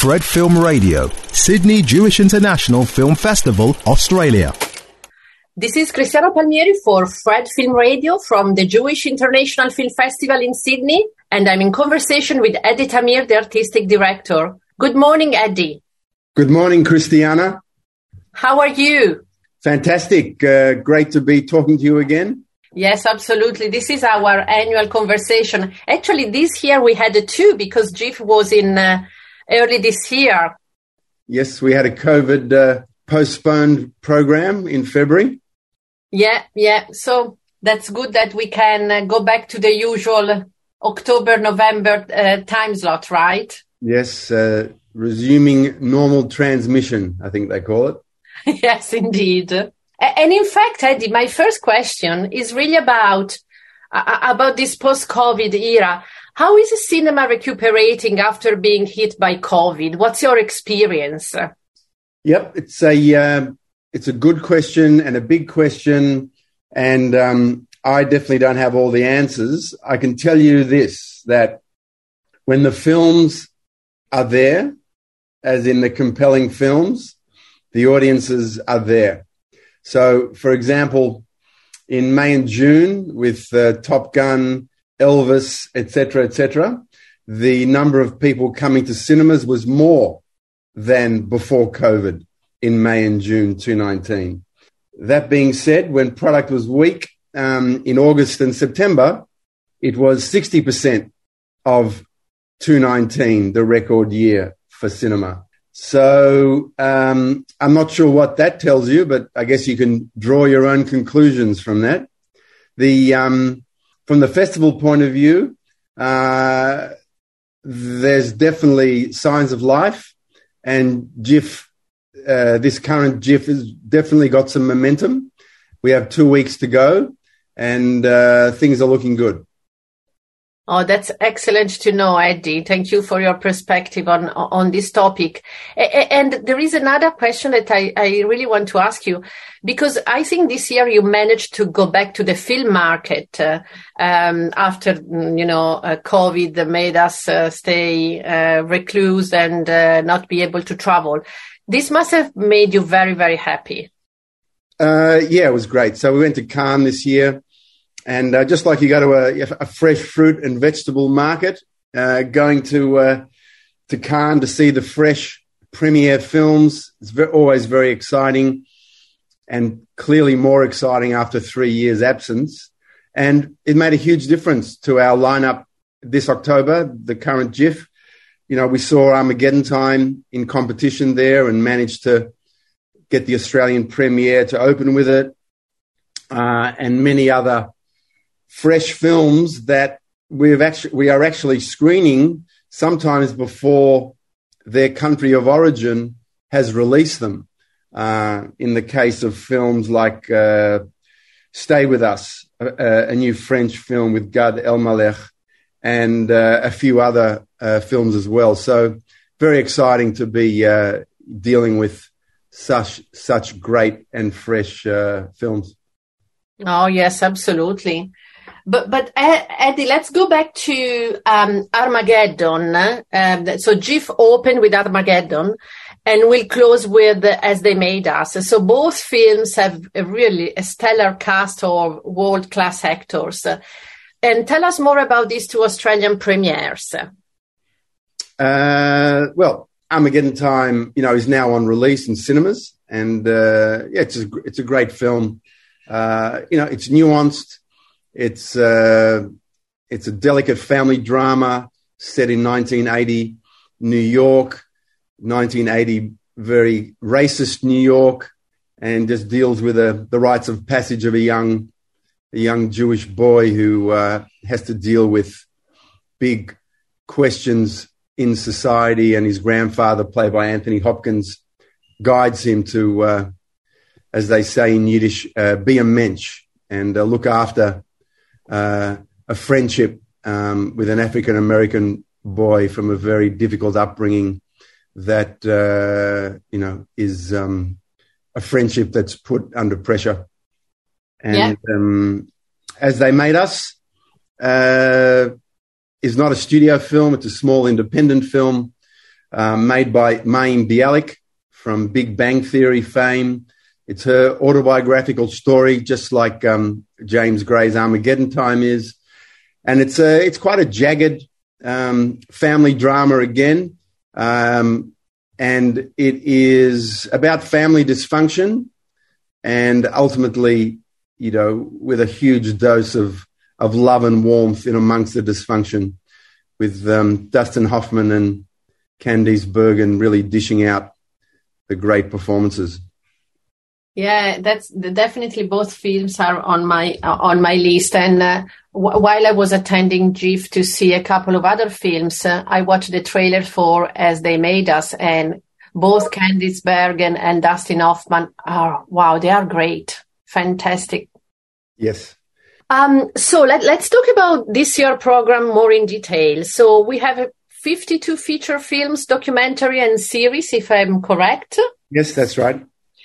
Fred Film Radio, Sydney Jewish International Film Festival, Australia. This is Cristiana Palmieri for Fred Film Radio from the Jewish International Film Festival in Sydney, and I'm in conversation with Eddie Tamir, the artistic director. Good morning, Eddie. Good morning, Cristiana. How are you? Fantastic. Uh, great to be talking to you again. Yes, absolutely. This is our annual conversation. Actually, this year we had two because Jeff was in uh, early this year. Yes, we had a COVID uh, postponed program in February. Yeah, yeah. So that's good that we can uh, go back to the usual October, November uh, time slot, right? Yes, uh, resuming normal transmission, I think they call it. yes, indeed. And in fact, Eddie, my first question is really about uh, about this post-COVID era. How is the cinema recuperating after being hit by COVID? What's your experience? Yep, it's a uh, it's a good question and a big question, and um, I definitely don't have all the answers. I can tell you this: that when the films are there, as in the compelling films, the audiences are there. So, for example, in May and June with uh, Top Gun, Elvis, etc., etc., the number of people coming to cinemas was more than before COVID in May and June 2019. That being said, when product was weak um, in August and September, it was 60% of 2019, the record year for cinema. So um, I'm not sure what that tells you, but I guess you can draw your own conclusions from that. The um, from the festival point of view, uh, there's definitely signs of life, and JIFF, uh, this current JIFF has definitely got some momentum. We have two weeks to go, and uh, things are looking good. Oh, that's excellent to know, Eddie. Thank you for your perspective on on this topic. And there is another question that I, I really want to ask you, because I think this year you managed to go back to the film market uh, um, after you know uh, COVID made us uh, stay uh, recluse and uh, not be able to travel. This must have made you very very happy. Uh, yeah, it was great. So we went to Cannes this year. And uh, just like you go to a, a, fresh fruit and vegetable market, uh, going to uh, to Cannes to see the fresh premiere films is always very exciting, and clearly more exciting after three years absence. And it made a huge difference to our lineup this October. The current JIFF, you know, we saw Armageddon Time in competition there and managed to get the Australian premiere to open with it, uh, and many other fresh films that we've actually we are actually screening sometimes before their country of origin has released them. Uh, in the case of films like uh, Stay with Us, a, a, new French film with Gad Elmaleh, and uh, a few other uh, films as well. So very exciting to be uh, dealing with such such great and fresh uh, films. Oh yes, absolutely. But but Eddie, let's go back to um, Armageddon. Um, so JIFF opened with Armageddon, and we'll close with As They Made Us. So both films have a really a stellar cast of world class actors. And tell us more about these two Australian premieres. Uh, well, Armageddon Time, you know, is now on release in cinemas, and uh, yeah, it's a, it's a great film. Uh, you know, it's nuanced. It's uh, it's a delicate family drama set in 1980 New York, 1980 very racist New York, and just deals with a, the rites of passage of a young a young Jewish boy who uh, has to deal with big questions in society, and his grandfather, played by Anthony Hopkins, guides him to, uh, as they say in Yiddish, uh, be a mensch and uh, look after uh, a friendship um, with an African American boy from a very difficult upbringing that uh, you know is um, a friendship that's put under pressure. And yeah. um, as they made us, uh, is not a studio film; it's a small independent film uh, made by Mayim Bialik from Big Bang Theory fame. It's her autobiographical story, just like um, James Gray's Armageddon Time is, and it's a it's quite a jagged um, family drama again, um, and it is about family dysfunction, and ultimately, you know, with a huge dose of of love and warmth in amongst the dysfunction, with um, Dustin Hoffman and Candice Bergen really dishing out the great performances. Yeah, that's definitely both films are on my uh, on my list. And uh, w- while I was attending JIFF to see a couple of other films, uh, I watched the trailer for As They Made Us, and both Candice Bergen and Dustin Hoffman are wow, they are great, fantastic. Yes. Um, so let, let's talk about this year program more in detail. So we have 52 feature films, documentary, and series, if I'm correct. Yes, that's right.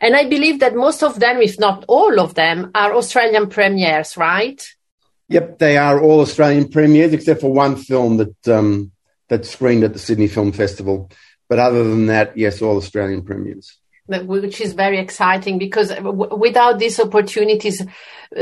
And I believe that most of them, if not all of them, are Australian premieres, right? Yep, they are all Australian premieres, except for one film that um, that screened at the Sydney Film Festival. But other than that, yes, all Australian premieres. Which is very exciting because w- without these opportunities,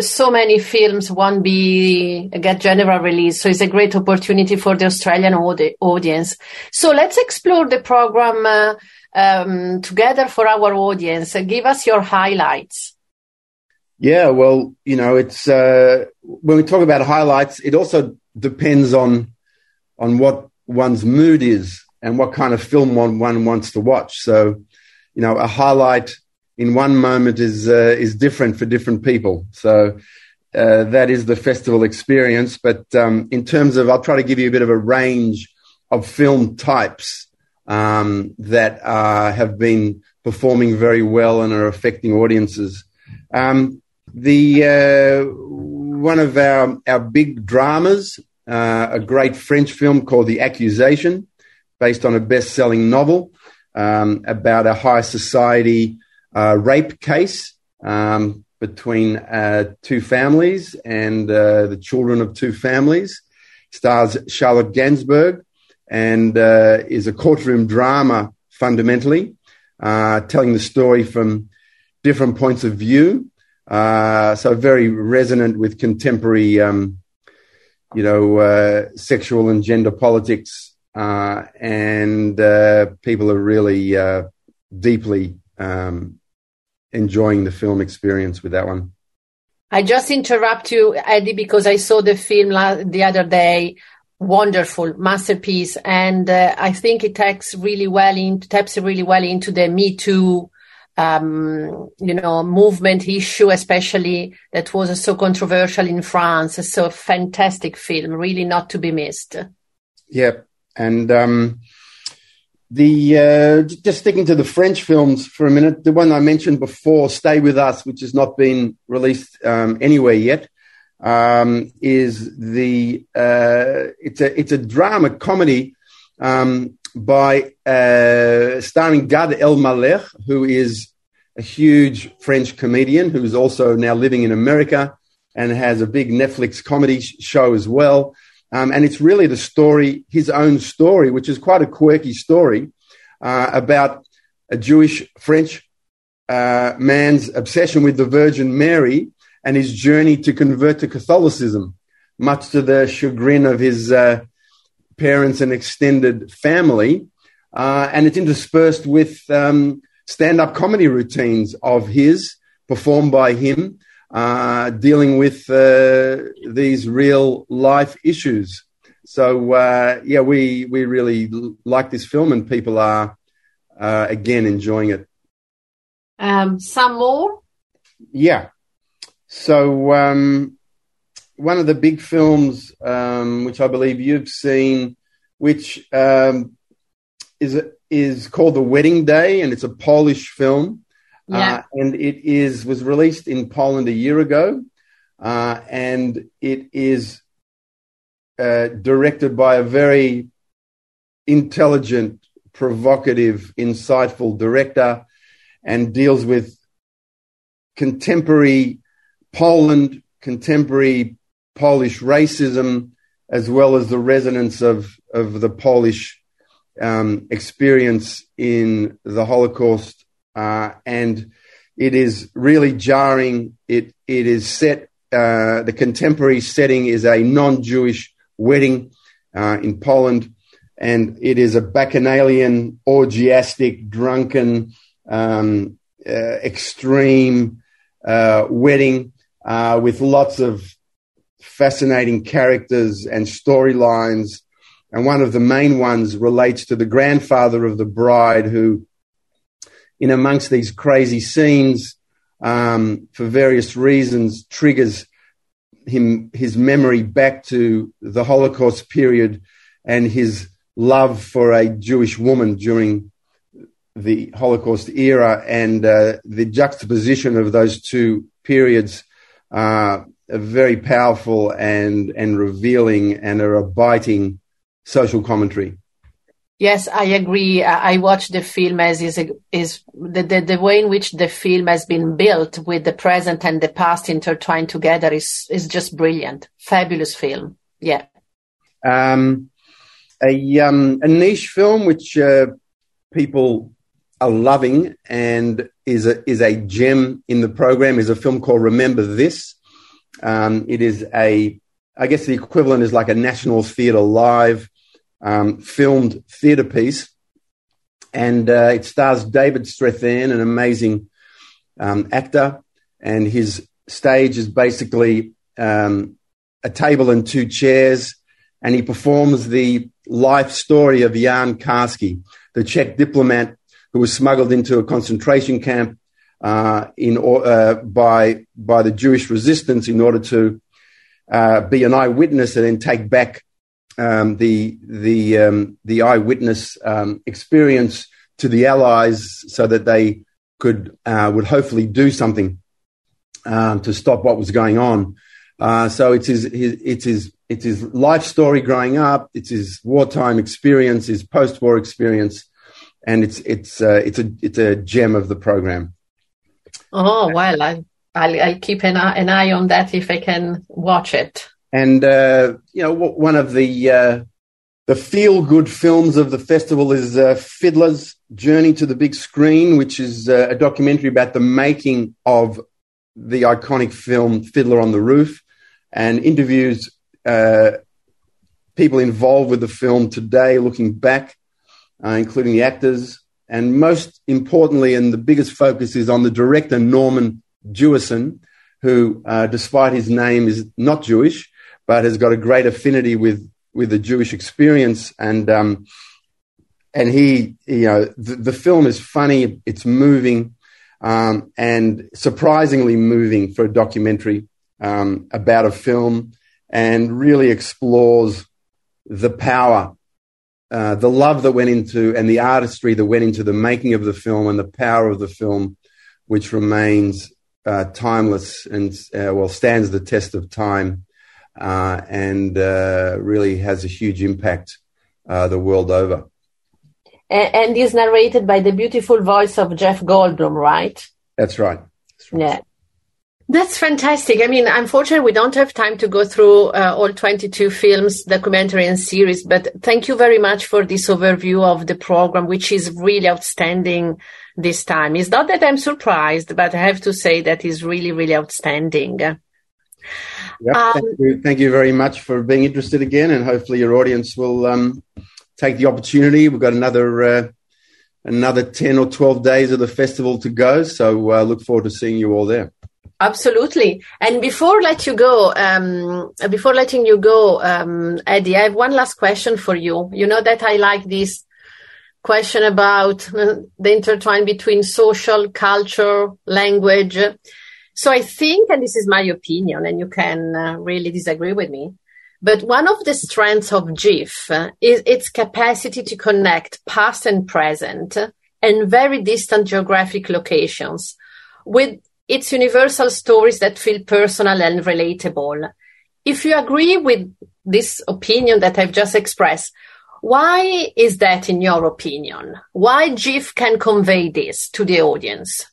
so many films won't be get general release. So it's a great opportunity for the Australian audi- audience. So let's explore the program. Uh, um, together for our audience. Give us your highlights. Yeah, well, you know, it's uh, when we talk about highlights, it also depends on on what one's mood is and what kind of film one, one wants to watch. So, you know, a highlight in one moment is uh, is different for different people. So uh, that is the festival experience. But um, in terms of, I'll try to give you a bit of a range of film types um, that uh, have been performing very well and are affecting audiences. Um, the uh, one of our our big dramas, uh, a great French film called The Accusation, based on a best-selling novel um, about a high society uh, rape case um, between uh, two families and uh, the children of two families. Stars Charlotte Gainsbourg and uh, is a courtroom drama fundamentally, uh, telling the story from different points of view. Uh, so very resonant with contemporary, um, you know, uh, sexual and gender politics, uh, and uh, people are really deeply um, enjoying the film experience with that one. I just interrupt you, Eddie, because I saw the film la- the other day wonderful masterpiece. And uh, i think it takes really well in taps really well into the me too um, you know movement issue especially that was so controversial in france. So fantastic film really not to be missed. Yeah and um, the uh, just sticking to the french films for a minute the one i mentioned before stay with us which has not been released um, anywhere yet um, is the uh, it's a it's a drama comedy um, by uh, starring Gad Elmaleh, who is a huge French comedian who is also now living in America and has a big Netflix comedy sh- show as well. Um, and it's really the story, his own story, which is quite a quirky story uh, about a Jewish French uh, man's obsession with the Virgin Mary and his journey to convert to Catholicism, much to the chagrin of his uh, parents and extended family. Uh, and it's interspersed with um, stand up comedy routines of his, performed by him, uh, dealing with uh, these real life issues. So, uh, yeah, we, we really like this film, and people are, uh, again, enjoying it. Um, some more? Yeah. So, um, one of the big films, um, which I believe you've seen, which um, is is called The Wedding Day, and it's a Polish film, yeah. uh, and it is was released in Poland a year ago, uh, and it is uh, directed by a very intelligent, provocative, insightful director, and deals with contemporary Poland, contemporary Polish racism, as well as the resonance of, of the Polish um, experience in the Holocaust, uh, and it is really jarring. It it is set. Uh, the contemporary setting is a non-Jewish wedding uh, in Poland, and it is a bacchanalian, orgiastic, drunken, um, uh, extreme uh, wedding uh, with lots of fascinating characters and storylines. And one of the main ones relates to the grandfather of the bride, who, in amongst these crazy scenes, um, for various reasons, triggers him his memory back to the Holocaust period and his love for a Jewish woman during the Holocaust era, and uh, the juxtaposition of those two periods uh, very powerful and and revealing and are a biting social commentary. Yes, I agree. I watched the film as is is the, the, the way in which the film has been built with the present and the past intertwined together is is just brilliant. Fabulous film. Yeah. Um, a um, a niche film which uh, people are loving and is a is a gem in the program is a film called Remember This. Um, it is a, I guess the equivalent is like a National Theatre Live um, filmed theatre piece. And uh, it stars David Strathairn, an amazing um, actor. And his stage is basically um, a table and two chairs. And he performs the life story of Jan Karski, the Czech diplomat who was smuggled into a concentration camp uh, in uh, by by the Jewish resistance in order to uh, be an eyewitness and then take back um, the the um, the eyewitness um, experience to the Allies so that they could uh, would hopefully do something um, to stop what was going on. Uh, so it's his, his it's his it's his life story growing up. It's his wartime experience, his post-war experience, and it's it's uh, it's a it's a gem of the program. Oh well, I I'll, I'll keep an eye, an eye on that if I can watch it. And uh, you know, one of the uh, the feel good films of the festival is uh, Fiddler's Journey to the Big Screen, which is uh, a documentary about the making of the iconic film Fiddler on the Roof, and interviews uh, people involved with the film today, looking back, uh, including the actors, and most importantly, and the biggest focus is on the director, Norman Jewison, who, uh, despite his name, is not Jewish, but has got a great affinity with, with the Jewish experience. And, um, and he, you know, the, the, film is funny, it's moving, um, and surprisingly moving for a documentary um, about a film and really explores the power uh, the love that went into and the artistry that went into the making of the film and the power of the film, which remains uh, timeless and uh, well stands the test of time uh, and uh, really has a huge impact the world over. And, and is narrated by the beautiful voice of Jeff Goldblum, right? That's right. That's right. Yeah. That's fantastic. I mean, unfortunately, we don't have time to go through uh, all 22 films, documentary and series, but thank you very much for this overview of the program, which is really outstanding this time. It's not that I'm surprised, but I have to say that is really, really outstanding. Yep, um, thank, you, thank, you, very much for being interested again, and hopefully your audience will um, take the opportunity. We've got another uh, another ten or twelve days of the festival to go, so uh, look forward to seeing you all there. Absolutely. And before let you go, um, before letting you go, um, Eddie, I have one last question for you. You know that I like this question about uh, the intertwine between social, culture, language. So I think, and this is my opinion, and you can uh, really disagree with me, but one of the strengths of JIFF uh, is its capacity to connect past and present and very distant geographic locations with it's universal stories that feel personal and relatable. If you agree with this opinion that I've just expressed, why is that in your opinion? Why JIFF can convey this to the audience?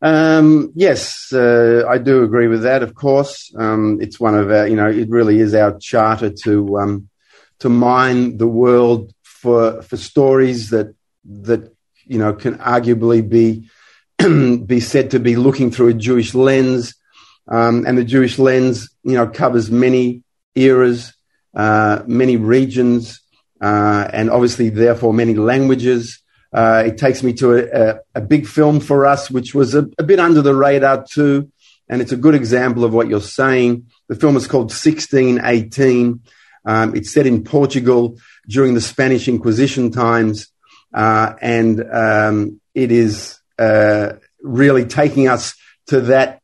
Um, yes, uh, I do agree with that. Of course, um, it's one of our, you know, it really is our charter to um, to mine the world for for stories that that you know can arguably be be said to be looking through a Jewish lens, um, and the Jewish lens, you know, covers many eras, uh, many regions, uh, and obviously, therefore, many languages. Uh, it takes me to a, a, a, big film for us, which was a, a, bit under the radar too, and it's a good example of what you're saying. The film is called 1618. Um, it's set in Portugal during the Spanish Inquisition times, uh, and um, it is uh, really taking us to that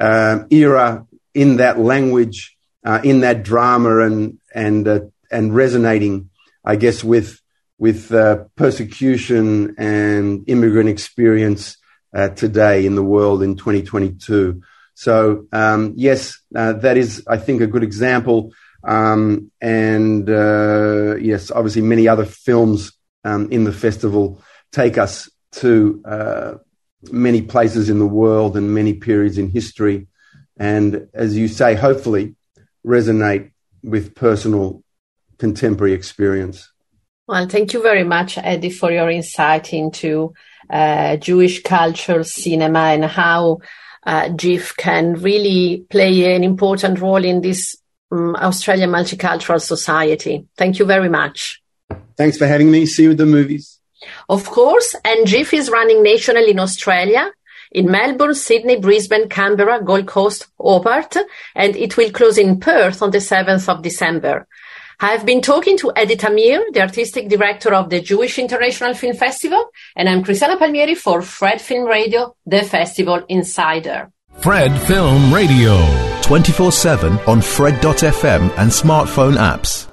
uh, era in that language, uh, in that drama, and and uh, and resonating, I guess, with with uh, persecution and immigrant experience uh, today in the world in 2022. So um, yes, that is, I think, a good example. Um, and yes, obviously, many other films um, in the festival take us to uh, many places in the world and many periods in history. And as you say, hopefully resonate with personal contemporary experience. Well, thank you very much, Eddie, for your insight into uh, Jewish culture, cinema, and how uh, JIFF can really play an important role in this um, Australian multicultural society. Thank you very much. Thanks for having me. See you at the movies. Of course, and JIFF is running nationally in Australia, in Melbourne, Sydney, Brisbane, Canberra, Gold Coast, Hobart, and it will close in Perth on the 7th of December. I've been talking to Eddie Tamir, the artistic director of the Jewish International Film Festival, and I'm Cristiana Palmieri for Fred Film Radio, the festival insider. Fred Film Radio. 24 7 on Fred.fm and smartphone apps.